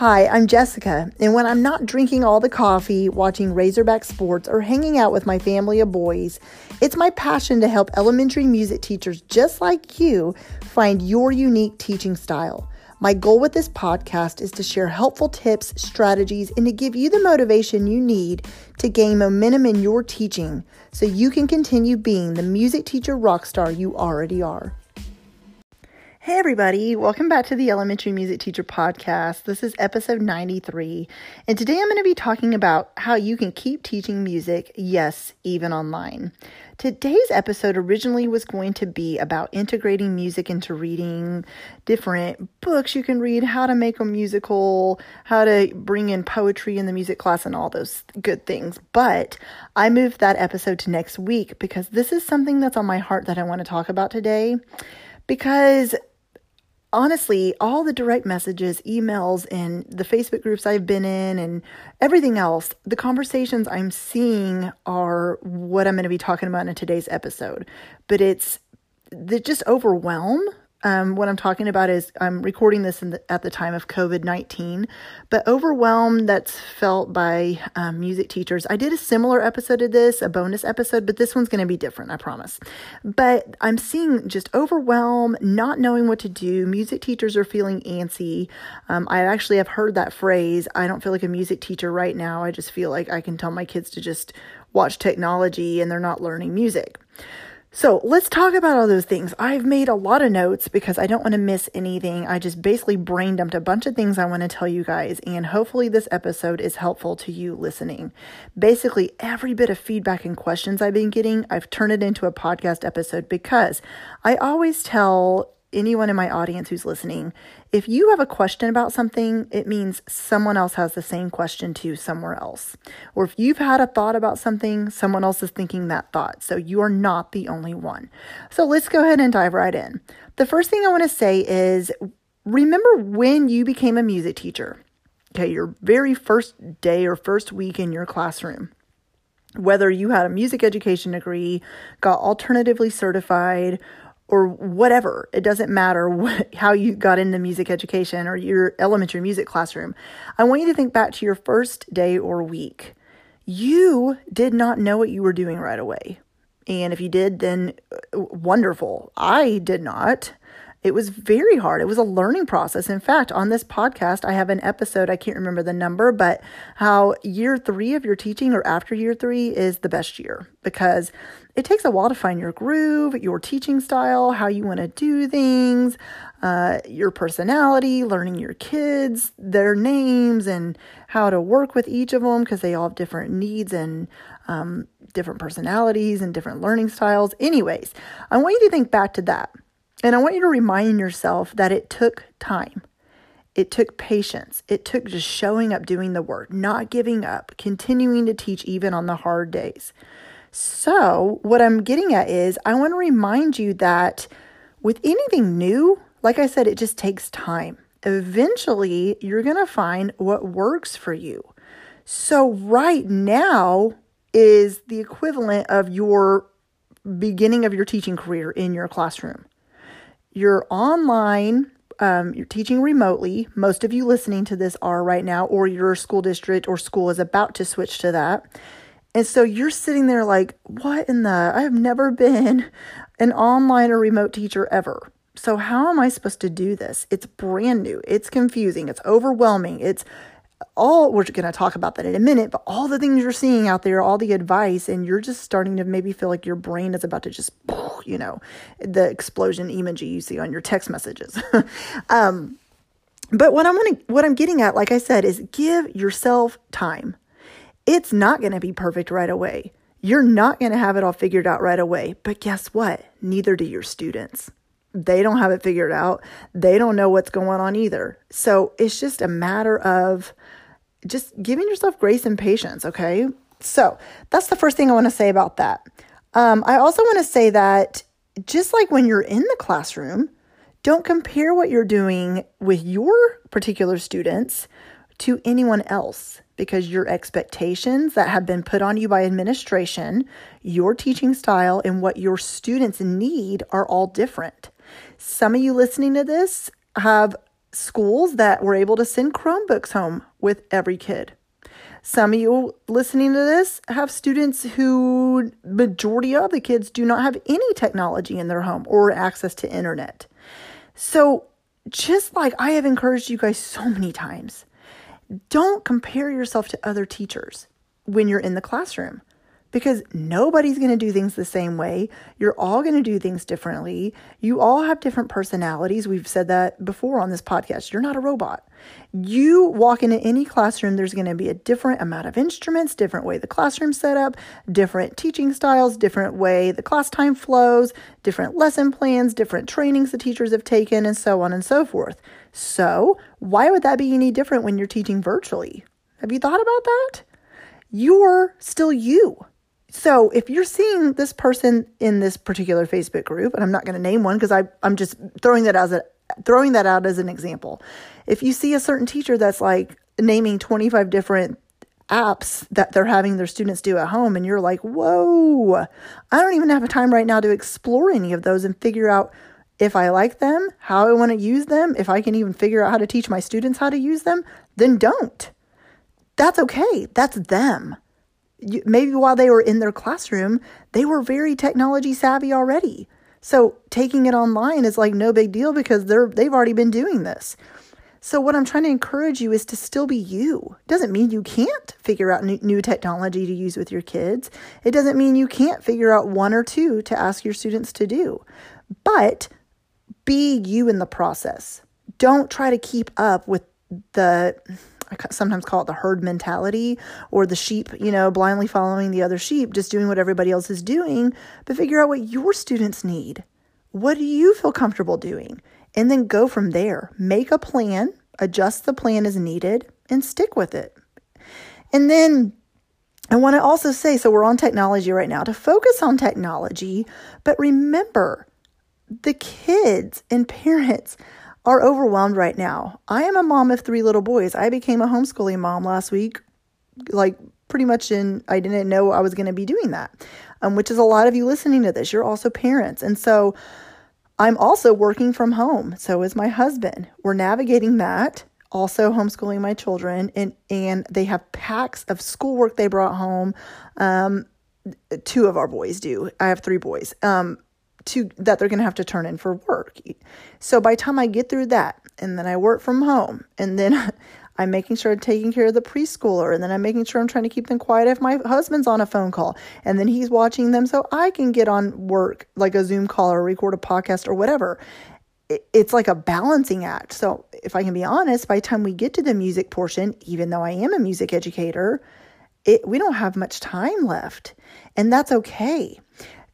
Hi, I'm Jessica, and when I'm not drinking all the coffee, watching Razorback sports, or hanging out with my family of boys, it's my passion to help elementary music teachers just like you find your unique teaching style. My goal with this podcast is to share helpful tips, strategies, and to give you the motivation you need to gain momentum in your teaching so you can continue being the music teacher rock star you already are. Hey, everybody, welcome back to the Elementary Music Teacher Podcast. This is episode 93, and today I'm going to be talking about how you can keep teaching music, yes, even online. Today's episode originally was going to be about integrating music into reading, different books you can read, how to make a musical, how to bring in poetry in the music class, and all those good things. But I moved that episode to next week because this is something that's on my heart that I want to talk about today because honestly, all the direct messages, emails, and the Facebook groups I've been in, and everything else, the conversations I'm seeing are what I'm going to be talking about in today's episode. But it's the just overwhelm um, what I'm talking about is I'm recording this the, at the time of COVID 19, but overwhelm that's felt by um, music teachers. I did a similar episode of this, a bonus episode, but this one's going to be different, I promise. But I'm seeing just overwhelm, not knowing what to do. Music teachers are feeling antsy. Um, I actually have heard that phrase. I don't feel like a music teacher right now. I just feel like I can tell my kids to just watch technology and they're not learning music. So let's talk about all those things. I've made a lot of notes because I don't want to miss anything. I just basically brain dumped a bunch of things I want to tell you guys, and hopefully, this episode is helpful to you listening. Basically, every bit of feedback and questions I've been getting, I've turned it into a podcast episode because I always tell anyone in my audience who's listening, if you have a question about something, it means someone else has the same question to somewhere else. Or if you've had a thought about something, someone else is thinking that thought. So you are not the only one. So let's go ahead and dive right in. The first thing I want to say is remember when you became a music teacher. Okay, your very first day or first week in your classroom whether you had a music education degree, got alternatively certified, or whatever. It doesn't matter what, how you got into music education or your elementary music classroom. I want you to think back to your first day or week. You did not know what you were doing right away. And if you did, then uh, wonderful. I did not. It was very hard. It was a learning process. In fact, on this podcast, I have an episode, I can't remember the number, but how year three of your teaching or after year three is the best year because it takes a while to find your groove, your teaching style, how you want to do things, uh, your personality, learning your kids, their names, and how to work with each of them because they all have different needs and um, different personalities and different learning styles. Anyways, I want you to think back to that. And I want you to remind yourself that it took time. It took patience. It took just showing up, doing the work, not giving up, continuing to teach even on the hard days. So, what I'm getting at is I want to remind you that with anything new, like I said, it just takes time. Eventually, you're going to find what works for you. So, right now is the equivalent of your beginning of your teaching career in your classroom you're online, um, you're teaching remotely. Most of you listening to this are right now, or your school district or school is about to switch to that. And so you're sitting there like, what in the? I have never been an online or remote teacher ever. So, how am I supposed to do this? It's brand new. It's confusing. It's overwhelming. It's all we're going to talk about that in a minute, but all the things you're seeing out there, all the advice, and you're just starting to maybe feel like your brain is about to just, you know, the explosion emoji you see on your text messages. um, but what I'm gonna, what I'm getting at, like I said, is give yourself time. It's not going to be perfect right away. You're not going to have it all figured out right away. But guess what? Neither do your students they don't have it figured out. They don't know what's going on either. So it's just a matter of just giving yourself grace and patience, okay? So that's the first thing I want to say about that. Um, I also want to say that just like when you're in the classroom, don't compare what you're doing with your particular students to anyone else because your expectations that have been put on you by administration, your teaching style, and what your students need are all different. Some of you listening to this have schools that were able to send Chromebooks home with every kid. Some of you listening to this have students who majority of the kids do not have any technology in their home or access to internet. So, just like I have encouraged you guys so many times, don't compare yourself to other teachers when you're in the classroom because nobody's going to do things the same way. You're all going to do things differently. You all have different personalities. We've said that before on this podcast. You're not a robot. You walk into any classroom, there's going to be a different amount of instruments, different way the classroom's set up, different teaching styles, different way the class time flows, different lesson plans, different trainings the teachers have taken, and so on and so forth. So, why would that be any different when you're teaching virtually? Have you thought about that? You're still you so if you're seeing this person in this particular Facebook group, and I'm not going to name one because I'm just throwing that as a throwing that out as an example. If you see a certain teacher that's like naming 25 different apps that they're having their students do at home and you're like, "Whoa. I don't even have time right now to explore any of those and figure out if I like them, how I want to use them, if I can even figure out how to teach my students how to use them, then don't. That's okay. That's them maybe while they were in their classroom, they were very technology savvy already. So taking it online is like no big deal because they're they've already been doing this. So what I'm trying to encourage you is to still be you. Doesn't mean you can't figure out new, new technology to use with your kids. It doesn't mean you can't figure out one or two to ask your students to do. But be you in the process. Don't try to keep up with the I sometimes call it the herd mentality or the sheep, you know, blindly following the other sheep, just doing what everybody else is doing, but figure out what your students need. What do you feel comfortable doing? And then go from there. Make a plan, adjust the plan as needed, and stick with it. And then I want to also say so we're on technology right now to focus on technology, but remember the kids and parents are overwhelmed right now. I am a mom of three little boys. I became a homeschooling mom last week, like pretty much in, I didn't know I was going to be doing that, um, which is a lot of you listening to this. You're also parents. And so I'm also working from home. So is my husband. We're navigating that. Also homeschooling my children, and and they have packs of schoolwork they brought home. Um, two of our boys do. I have three boys. Um, to that they're going to have to turn in for work. So by the time I get through that and then I work from home and then I'm making sure I'm taking care of the preschooler and then I'm making sure I'm trying to keep them quiet if my husband's on a phone call and then he's watching them so I can get on work like a Zoom call or record a podcast or whatever. It's like a balancing act. So if I can be honest, by the time we get to the music portion, even though I am a music educator, it we don't have much time left. And that's okay.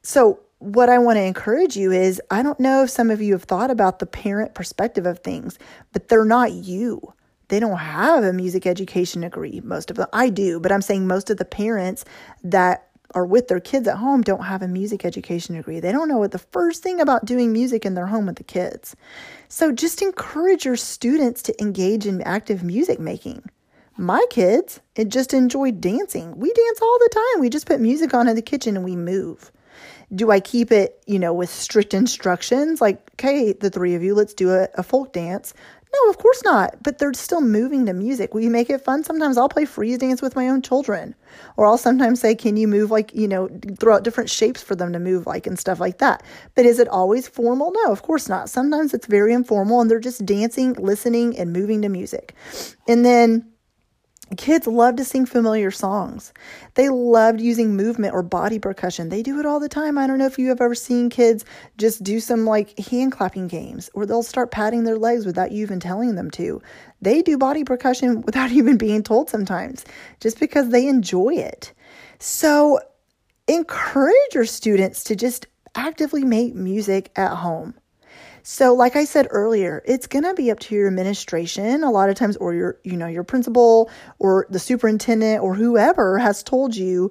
So what I want to encourage you is I don't know if some of you have thought about the parent perspective of things, but they're not you. They don't have a music education degree, most of them. I do, but I'm saying most of the parents that are with their kids at home don't have a music education degree. They don't know what the first thing about doing music in their home with the kids. So just encourage your students to engage in active music making. My kids it just enjoy dancing. We dance all the time. We just put music on in the kitchen and we move. Do I keep it, you know, with strict instructions like, okay, the three of you, let's do a, a folk dance? No, of course not. But they're still moving to music. We make it fun. Sometimes I'll play freeze dance with my own children. Or I'll sometimes say, can you move like, you know, throw out different shapes for them to move like and stuff like that. But is it always formal? No, of course not. Sometimes it's very informal and they're just dancing, listening, and moving to music. And then Kids love to sing familiar songs. They loved using movement or body percussion. They do it all the time. I don't know if you have ever seen kids just do some like hand clapping games or they'll start patting their legs without you even telling them to. They do body percussion without even being told sometimes just because they enjoy it. So encourage your students to just actively make music at home. So, like I said earlier, it's going to be up to your administration a lot of times, or your, you know, your principal or the superintendent or whoever has told you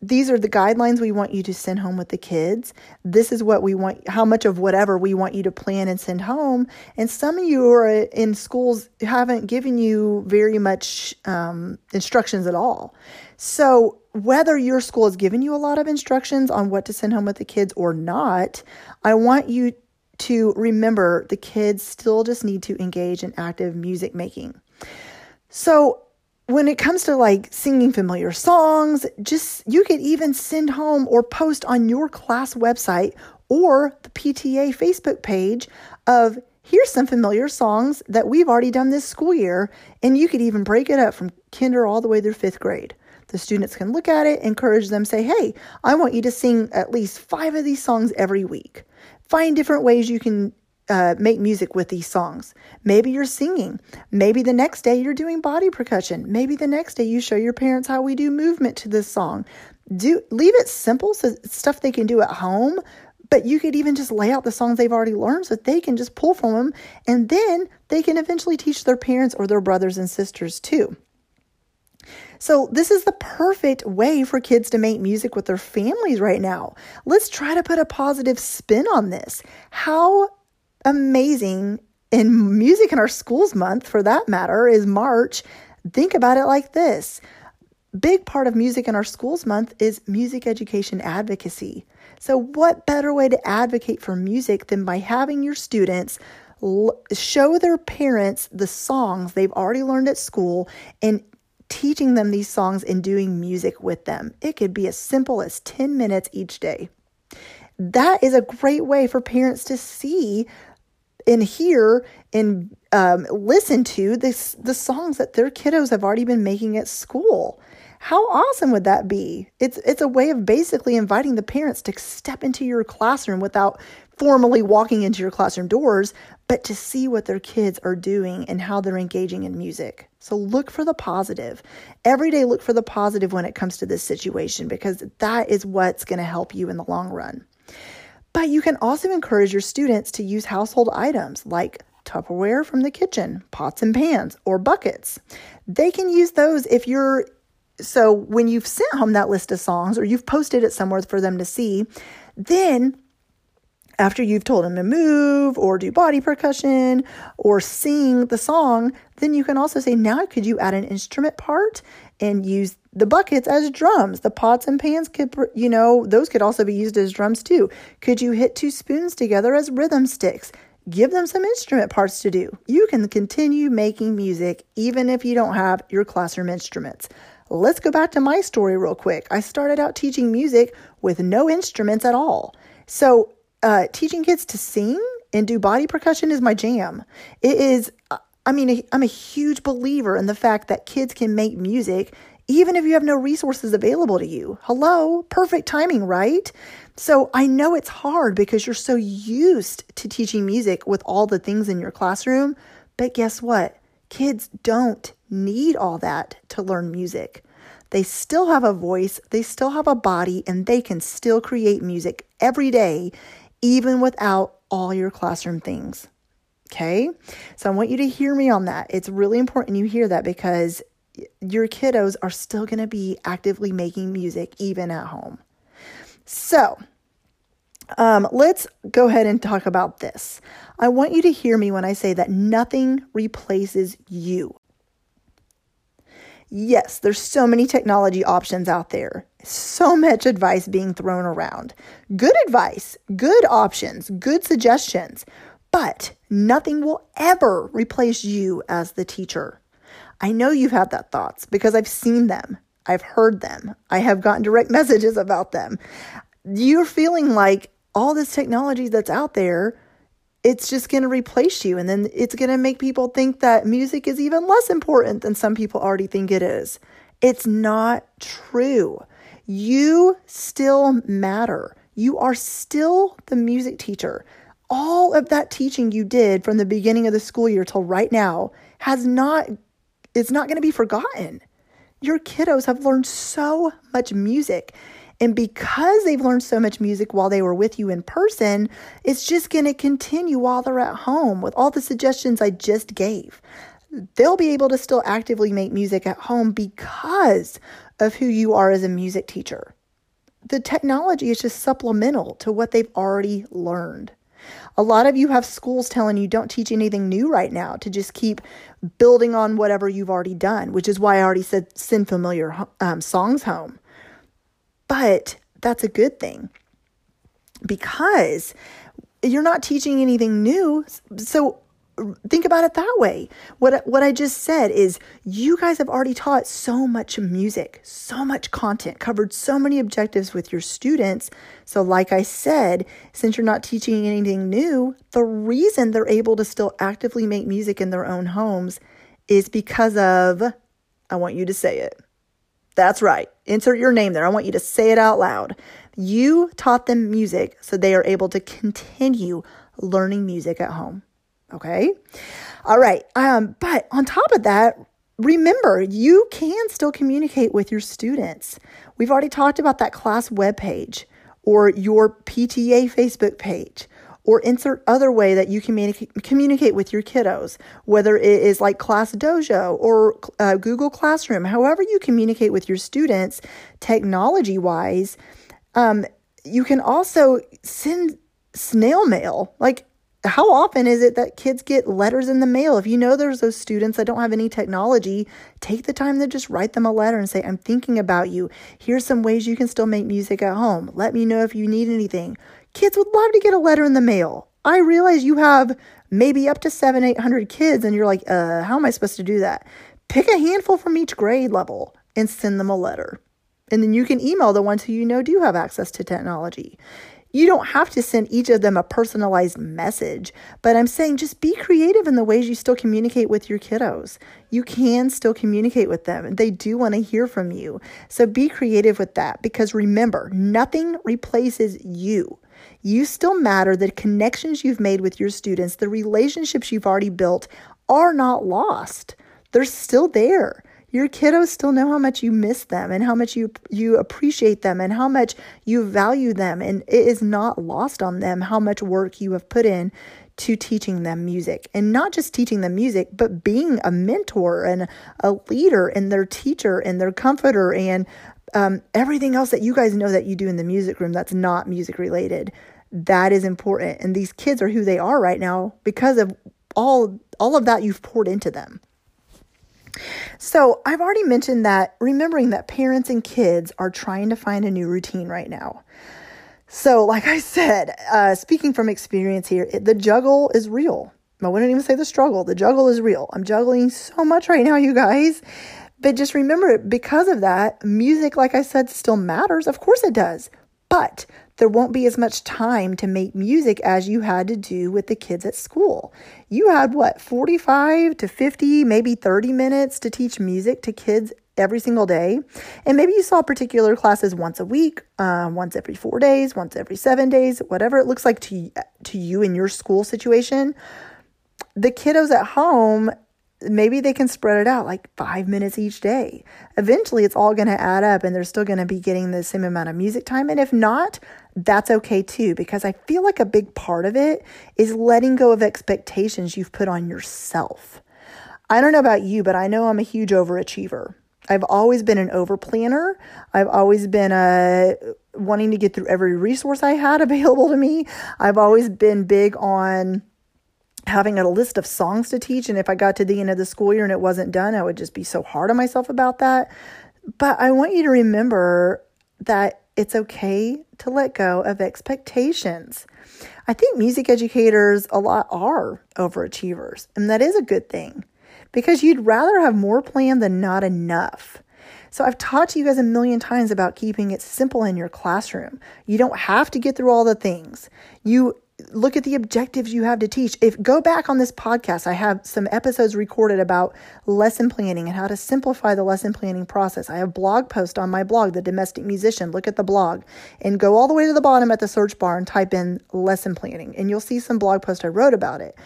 these are the guidelines we want you to send home with the kids. This is what we want, how much of whatever we want you to plan and send home. And some of you are in schools haven't given you very much um, instructions at all. So, whether your school has given you a lot of instructions on what to send home with the kids or not, I want you to remember the kids still just need to engage in active music making. So, when it comes to like singing familiar songs, just you could even send home or post on your class website or the PTA Facebook page of here's some familiar songs that we've already done this school year, and you could even break it up from kinder all the way through fifth grade. The students can look at it, encourage them, say, hey, I want you to sing at least five of these songs every week. Find different ways you can uh, make music with these songs. Maybe you're singing. Maybe the next day you're doing body percussion. Maybe the next day you show your parents how we do movement to this song. Do leave it simple so stuff they can do at home, but you could even just lay out the songs they've already learned so they can just pull from them and then they can eventually teach their parents or their brothers and sisters too. So, this is the perfect way for kids to make music with their families right now. Let's try to put a positive spin on this. How amazing in Music in Our Schools month, for that matter, is March. Think about it like this big part of Music in Our Schools month is music education advocacy. So, what better way to advocate for music than by having your students show their parents the songs they've already learned at school and teaching them these songs and doing music with them. It could be as simple as 10 minutes each day. That is a great way for parents to see and hear and um, listen to this, the songs that their kiddos have already been making at school. How awesome would that be? It's it's a way of basically inviting the parents to step into your classroom without formally walking into your classroom doors, but to see what their kids are doing and how they're engaging in music. So look for the positive. Every day, look for the positive when it comes to this situation because that is what's going to help you in the long run. But you can also encourage your students to use household items like Tupperware from the kitchen, pots and pans, or buckets. They can use those if you're so when you've sent home that list of songs or you've posted it somewhere for them to see, then after you've told them to move or do body percussion or sing the song, then you can also say, now could you add an instrument part and use the buckets as drums? The pots and pans could, you know, those could also be used as drums too. Could you hit two spoons together as rhythm sticks? Give them some instrument parts to do. You can continue making music even if you don't have your classroom instruments. Let's go back to my story real quick. I started out teaching music with no instruments at all. So uh, teaching kids to sing and do body percussion is my jam. It is, I mean, I'm a huge believer in the fact that kids can make music even if you have no resources available to you. Hello, perfect timing, right? So I know it's hard because you're so used to teaching music with all the things in your classroom. But guess what? Kids don't need all that to learn music. They still have a voice, they still have a body, and they can still create music every day even without all your classroom things. Okay. So I want you to hear me on that. It's really important you hear that because your kiddos are still going to be actively making music even at home. So, um, let's go ahead and talk about this. I want you to hear me when I say that nothing replaces you. Yes, there's so many technology options out there. So much advice being thrown around. Good advice, good options, good suggestions, but nothing will ever replace you as the teacher. I know you've had that thoughts because I've seen them. I've heard them. I have gotten direct messages about them. You're feeling like all this technology that's out there it's just going to replace you. And then it's going to make people think that music is even less important than some people already think it is. It's not true. You still matter. You are still the music teacher. All of that teaching you did from the beginning of the school year till right now has not, it's not going to be forgotten. Your kiddos have learned so much music. And because they've learned so much music while they were with you in person, it's just going to continue while they're at home with all the suggestions I just gave. They'll be able to still actively make music at home because of who you are as a music teacher. The technology is just supplemental to what they've already learned. A lot of you have schools telling you don't teach anything new right now to just keep building on whatever you've already done, which is why I already said send familiar um, songs home. But that's a good thing because you're not teaching anything new. So think about it that way. What what I just said is you guys have already taught so much music, so much content, covered so many objectives with your students. So like I said, since you're not teaching anything new, the reason they're able to still actively make music in their own homes is because of I want you to say it. That's right. Insert your name there. I want you to say it out loud. You taught them music so they are able to continue learning music at home. Okay. All right. Um, but on top of that, remember you can still communicate with your students. We've already talked about that class webpage or your PTA Facebook page or insert other way that you communicate communicate with your kiddos, whether it is like Class Dojo or uh, Google Classroom, however you communicate with your students, technology wise. Um, you can also send snail mail. Like how often is it that kids get letters in the mail? If you know there's those students that don't have any technology, take the time to just write them a letter and say, I'm thinking about you. Here's some ways you can still make music at home. Let me know if you need anything. Kids would love to get a letter in the mail. I realize you have maybe up to seven, 800 kids, and you're like, uh, how am I supposed to do that? Pick a handful from each grade level and send them a letter. And then you can email the ones who you know do have access to technology. You don't have to send each of them a personalized message, but I'm saying just be creative in the ways you still communicate with your kiddos. You can still communicate with them. They do want to hear from you. So be creative with that because remember, nothing replaces you. You still matter. The connections you've made with your students, the relationships you've already built are not lost. They're still there your kiddos still know how much you miss them and how much you you appreciate them and how much you value them. And it is not lost on them how much work you have put in to teaching them music. And not just teaching them music but being a mentor and a leader and their teacher and their comforter and um, everything else that you guys know that you do in the music room that's not music related. That is important. And these kids are who they are right now because of all all of that you've poured into them so, I've already mentioned that remembering that parents and kids are trying to find a new routine right now. So, like I said, uh, speaking from experience here, it, the juggle is real. I wouldn't even say the struggle. The juggle is real. I'm juggling so much right now, you guys. But just remember, because of that, music, like I said, still matters. Of course it does. But there won't be as much time to make music as you had to do with the kids at school. You had what, 45 to 50, maybe 30 minutes to teach music to kids every single day. And maybe you saw particular classes once a week, uh, once every four days, once every seven days, whatever it looks like to, to you in your school situation. The kiddos at home maybe they can spread it out like five minutes each day. Eventually, it's all going to add up and they're still going to be getting the same amount of music time. And if not, that's okay too, because I feel like a big part of it is letting go of expectations you've put on yourself. I don't know about you, but I know I'm a huge overachiever. I've always been an over planner. I've always been a uh, wanting to get through every resource I had available to me. I've always been big on having a list of songs to teach. And if I got to the end of the school year and it wasn't done, I would just be so hard on myself about that. But I want you to remember that it's okay to let go of expectations. I think music educators a lot are overachievers, and that is a good thing because you'd rather have more planned than not enough. So I've taught you guys a million times about keeping it simple in your classroom. You don't have to get through all the things. You look at the objectives you have to teach. If go back on this podcast, I have some episodes recorded about lesson planning and how to simplify the lesson planning process. I have blog post on my blog, The Domestic Musician. Look at the blog and go all the way to the bottom at the search bar and type in lesson planning and you'll see some blog post I wrote about it.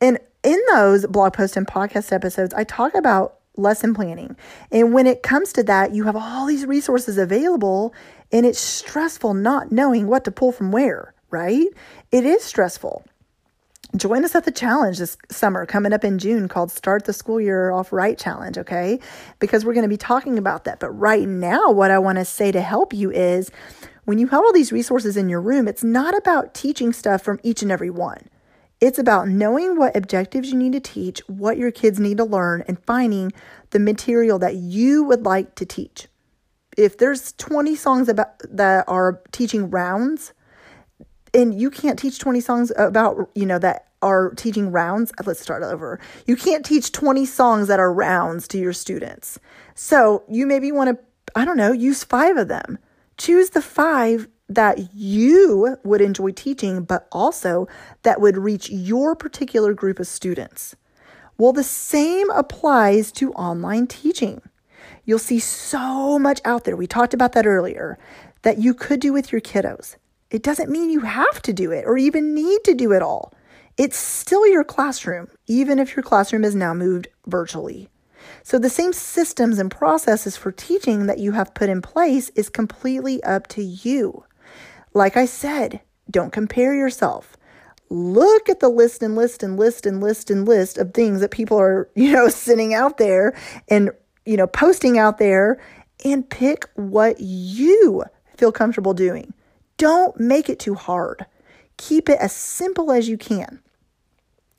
And in those blog post and podcast episodes, I talk about lesson planning. And when it comes to that, you have all these resources available and it's stressful not knowing what to pull from where right? It is stressful. Join us at the challenge this summer coming up in June called Start the School Year Off Right Challenge, okay? Because we're going to be talking about that. But right now, what I want to say to help you is when you have all these resources in your room, it's not about teaching stuff from each and every one. It's about knowing what objectives you need to teach, what your kids need to learn, and finding the material that you would like to teach. If there's 20 songs about that are teaching rounds, and you can't teach 20 songs about, you know, that are teaching rounds. Let's start over. You can't teach 20 songs that are rounds to your students. So you maybe want to, I don't know, use five of them. Choose the five that you would enjoy teaching, but also that would reach your particular group of students. Well, the same applies to online teaching. You'll see so much out there. We talked about that earlier that you could do with your kiddos. It doesn't mean you have to do it or even need to do it all. It's still your classroom, even if your classroom is now moved virtually. So, the same systems and processes for teaching that you have put in place is completely up to you. Like I said, don't compare yourself. Look at the list and list and list and list and list of things that people are, you know, sending out there and, you know, posting out there and pick what you feel comfortable doing. Don't make it too hard. Keep it as simple as you can.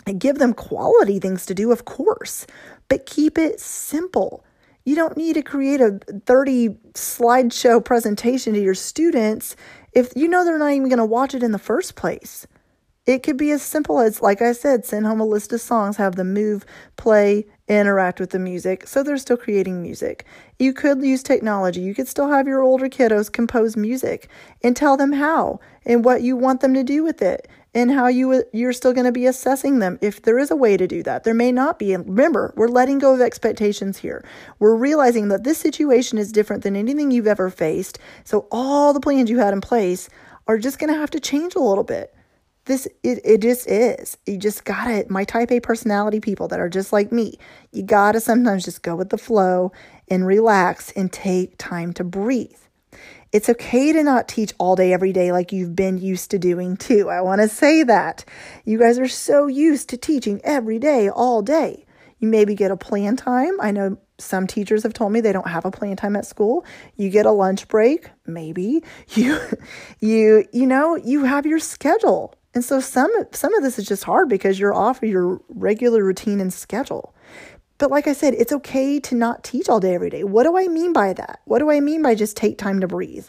And give them quality things to do, of course, but keep it simple. You don't need to create a 30 slideshow presentation to your students if you know they're not even going to watch it in the first place. It could be as simple as, like I said, send home a list of songs, have them move, play, interact with the music, so they're still creating music. You could use technology. You could still have your older kiddos compose music and tell them how and what you want them to do with it and how you you're still going to be assessing them if there is a way to do that. There may not be. And remember, we're letting go of expectations here. We're realizing that this situation is different than anything you've ever faced. So all the plans you had in place are just going to have to change a little bit. This it, it just is. You just got to my type A personality people that are just like me. You got to sometimes just go with the flow and relax and take time to breathe. It's okay to not teach all day, every day like you've been used to doing too. I want to say that. You guys are so used to teaching every day, all day. You maybe get a plan time. I know some teachers have told me they don't have a plan time at school. You get a lunch break, maybe. You you you know, you have your schedule. And so some some of this is just hard because you're off of your regular routine and schedule. But like I said, it's okay to not teach all day every day. What do I mean by that? What do I mean by just take time to breathe?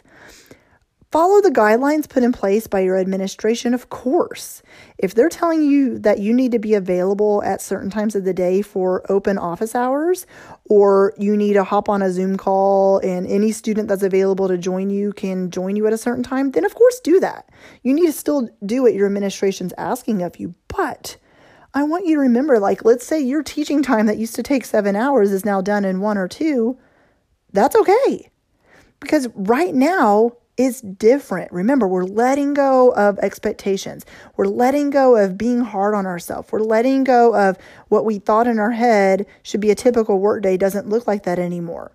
Follow the guidelines put in place by your administration, of course. If they're telling you that you need to be available at certain times of the day for open office hours, or you need to hop on a Zoom call and any student that's available to join you can join you at a certain time, then of course do that. You need to still do what your administration's asking of you, but I want you to remember like, let's say your teaching time that used to take seven hours is now done in one or two. That's okay. Because right now is different. Remember, we're letting go of expectations. We're letting go of being hard on ourselves. We're letting go of what we thought in our head should be a typical workday doesn't look like that anymore.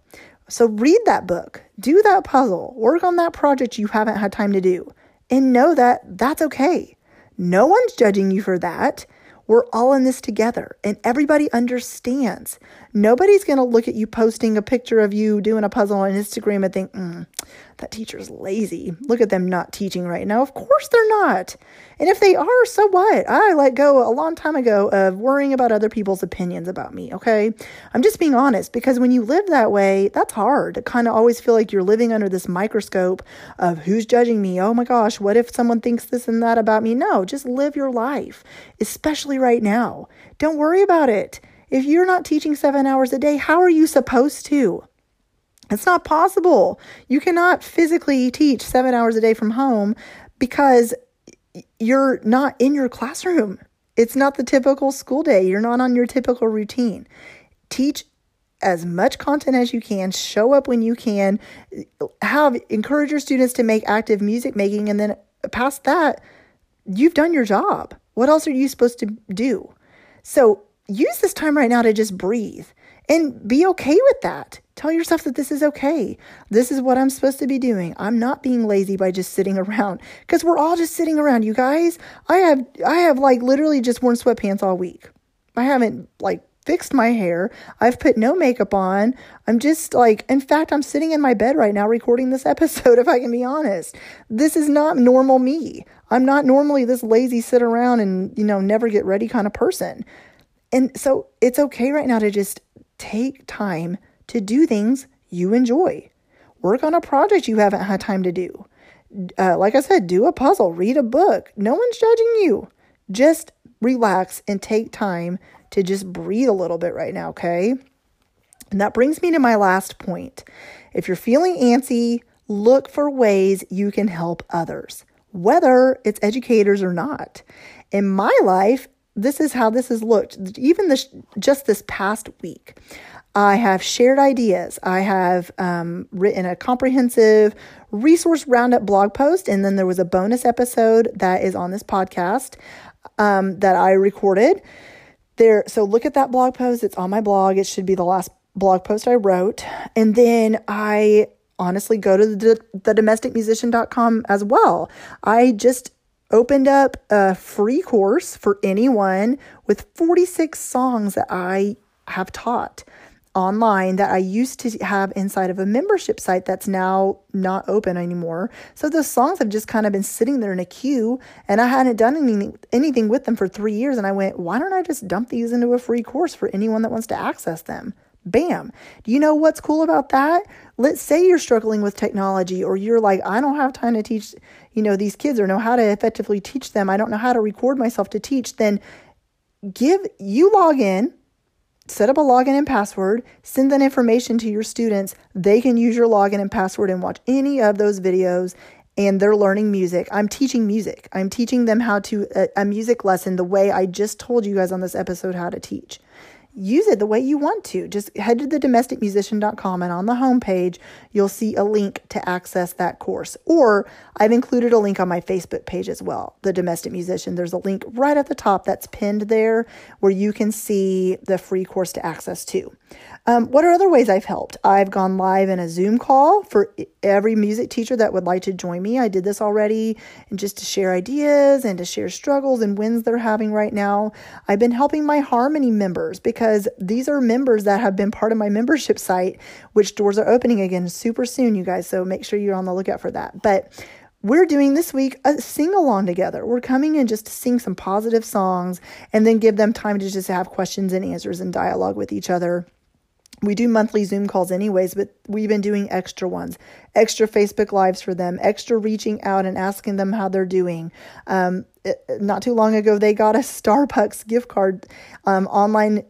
So read that book, do that puzzle, work on that project you haven't had time to do, and know that that's okay. No one's judging you for that. We're all in this together and everybody understands. Nobody's going to look at you posting a picture of you doing a puzzle on Instagram and think, mm, that teacher's lazy. Look at them not teaching right now. Of course they're not. And if they are, so what? I let go a long time ago of worrying about other people's opinions about me, okay? I'm just being honest because when you live that way, that's hard to kind of always feel like you're living under this microscope of who's judging me. Oh my gosh, what if someone thinks this and that about me? No, just live your life, especially right now. Don't worry about it. If you're not teaching seven hours a day, how are you supposed to? It's not possible. You cannot physically teach seven hours a day from home because you're not in your classroom. It's not the typical school day. You're not on your typical routine. Teach as much content as you can, show up when you can, have encourage your students to make active music making and then past that, you've done your job. What else are you supposed to do? So, use this time right now to just breathe and be okay with that. Tell yourself that this is okay. This is what I'm supposed to be doing. I'm not being lazy by just sitting around because we're all just sitting around, you guys. I have I have like literally just worn sweatpants all week. I haven't like fixed my hair. I've put no makeup on. I'm just like, in fact, I'm sitting in my bed right now recording this episode, if I can be honest. This is not normal me. I'm not normally this lazy, sit around and, you know, never get ready kind of person. And so it's okay right now to just take time to do things you enjoy. Work on a project you haven't had time to do. uh, like I said, do a puzzle, read a book. No one's judging you. Just relax and take time to just breathe a little bit right now, okay? And that brings me to my last point. If you're feeling antsy, look for ways you can help others, whether it's educators or not. In my life, this is how this has looked. Even this, just this past week, I have shared ideas. I have um, written a comprehensive resource roundup blog post, and then there was a bonus episode that is on this podcast um, that I recorded. There, so look at that blog post. It's on my blog. It should be the last blog post I wrote, and then I honestly go to the, the domesticmusician.com as well. I just opened up a free course for anyone with 46 songs that I have taught online that I used to have inside of a membership site that's now not open anymore. So those songs have just kind of been sitting there in a queue and I hadn't done anything anything with them for 3 years and I went, "Why don't I just dump these into a free course for anyone that wants to access them?" Bam. Do you know what's cool about that? Let's say you're struggling with technology or you're like, I don't have time to teach, you know, these kids or know how to effectively teach them. I don't know how to record myself to teach. Then give you log in, set up a login and password, send that information to your students. They can use your login and password and watch any of those videos and they're learning music. I'm teaching music. I'm teaching them how to a, a music lesson the way I just told you guys on this episode how to teach use it the way you want to. Just head to the domesticmusician.com and on the homepage, you'll see a link to access that course. Or I've included a link on my Facebook page as well, The Domestic Musician. There's a link right at the top that's pinned there where you can see the free course to access to. Um, what are other ways I've helped? I've gone live in a Zoom call for every music teacher that would like to join me. I did this already, and just to share ideas and to share struggles and wins they're having right now. I've been helping my Harmony members because these are members that have been part of my membership site, which doors are opening again super soon, you guys. So make sure you're on the lookout for that. But we're doing this week a sing along together. We're coming in just to sing some positive songs and then give them time to just have questions and answers and dialogue with each other we do monthly Zoom calls anyways, but we've been doing extra ones, extra Facebook Lives for them, extra reaching out and asking them how they're doing. Um, it, not too long ago, they got a Starbucks gift card um, online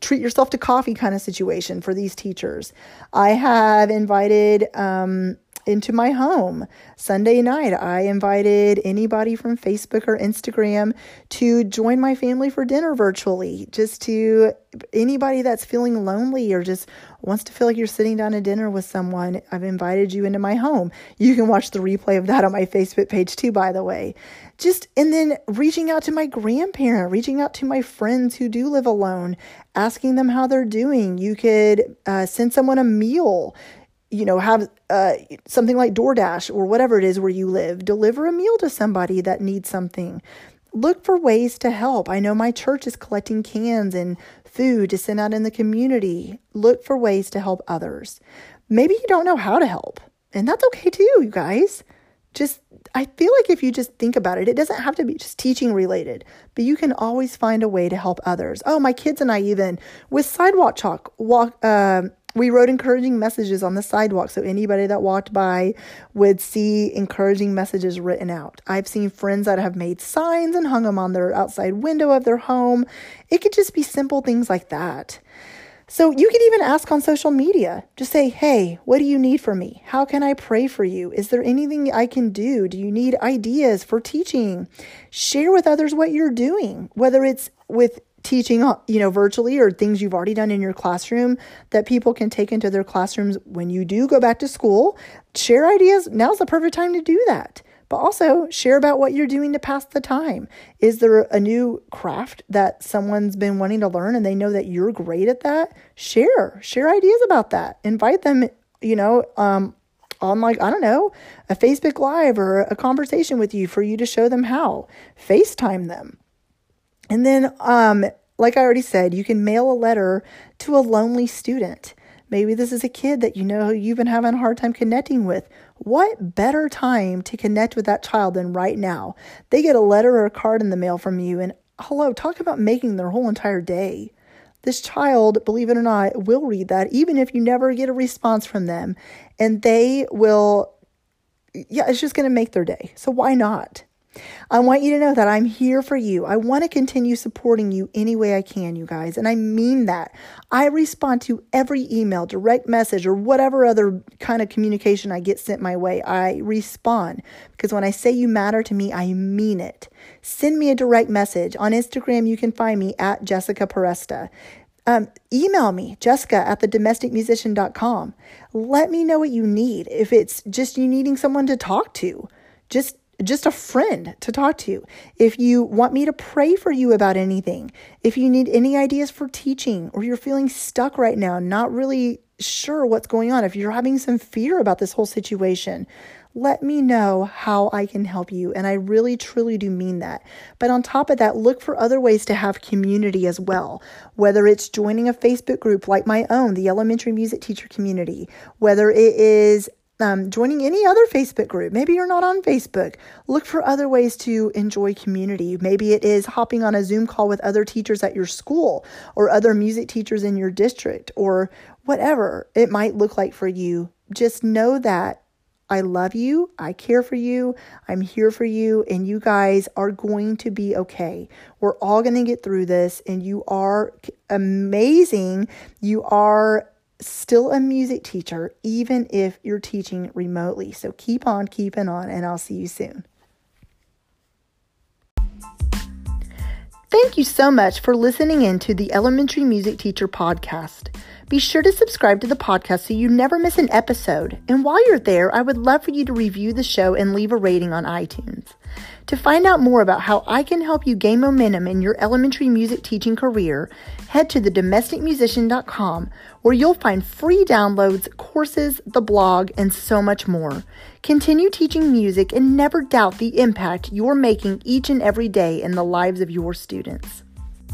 treat yourself to coffee kind of situation for these teachers. I have invited um, into my home. Sunday night, I invited anybody from Facebook or Instagram to join my family for dinner virtually. Just to anybody that's feeling lonely or just wants to feel like you're sitting down to dinner with someone, I've invited you into my home. You can watch the replay of that on my Facebook page too, by the way. Just and then reaching out to my grandparent, reaching out to my friends who do live alone, asking them how they're doing. You could uh, send someone a meal you know, have uh, something like DoorDash or whatever it is where you live, deliver a meal to somebody that needs something. Look for ways to help. I know my church is collecting cans and food to send out in the community. Look for ways to help others. Maybe you don't know how to help, and that's okay too, you guys. Just, I feel like if you just think about it, it doesn't have to be just teaching related, but you can always find a way to help others. Oh, my kids and I even with sidewalk chalk walk. Uh, we wrote encouraging messages on the sidewalk so anybody that walked by would see encouraging messages written out. I've seen friends that have made signs and hung them on their outside window of their home. It could just be simple things like that. So you can even ask on social media. Just say, hey, what do you need from me? How can I pray for you? Is there anything I can do? Do you need ideas for teaching? Share with others what you're doing, whether it's with teaching you know virtually or things you've already done in your classroom that people can take into their classrooms when you do go back to school. Share ideas. Now's the perfect time to do that. But also share about what you're doing to pass the time. Is there a new craft that someone's been wanting to learn and they know that you're great at that? Share. Share ideas about that. Invite them you know um, on like i don't know a facebook live or a conversation with you for you to show them how. Facetime them and then, um, like I already said, you can mail a letter to a lonely student. Maybe this is a kid that you know you've been having a hard time connecting with. What better time to connect with that child than right now? They get a letter or a card in the mail from you, and hello, talk about making their whole entire day. This child, believe it or not, will read that even if you never get a response from them, and they will yeah, it's just going to make their day. So why not? I want you to know that I'm here for you. I want to continue supporting you any way I can, you guys. And I mean that. I respond to every email, direct message, or whatever other kind of communication I get sent my way. I respond because when I say you matter to me, I mean it. Send me a direct message. On Instagram, you can find me at Jessica Peresta. Um, email me, jessica at the domesticmusician.com. Let me know what you need. If it's just you needing someone to talk to, just just a friend to talk to. If you want me to pray for you about anything, if you need any ideas for teaching, or you're feeling stuck right now, not really sure what's going on, if you're having some fear about this whole situation, let me know how I can help you. And I really, truly do mean that. But on top of that, look for other ways to have community as well. Whether it's joining a Facebook group like my own, the Elementary Music Teacher Community, whether it is um, joining any other Facebook group. Maybe you're not on Facebook. Look for other ways to enjoy community. Maybe it is hopping on a Zoom call with other teachers at your school or other music teachers in your district or whatever it might look like for you. Just know that I love you. I care for you. I'm here for you. And you guys are going to be okay. We're all going to get through this. And you are amazing. You are still a music teacher, even if you're teaching remotely. So keep on keeping on, and I'll see you soon. Thank you so much for listening in to the Elementary Music Teacher Podcast. Be sure to subscribe to the podcast so you never miss an episode. And while you're there, I would love for you to review the show and leave a rating on iTunes. To find out more about how I can help you gain momentum in your elementary music teaching career, head to thedomesticmusician.com where you'll find free downloads, courses, the blog, and so much more. Continue teaching music and never doubt the impact you're making each and every day in the lives of your students.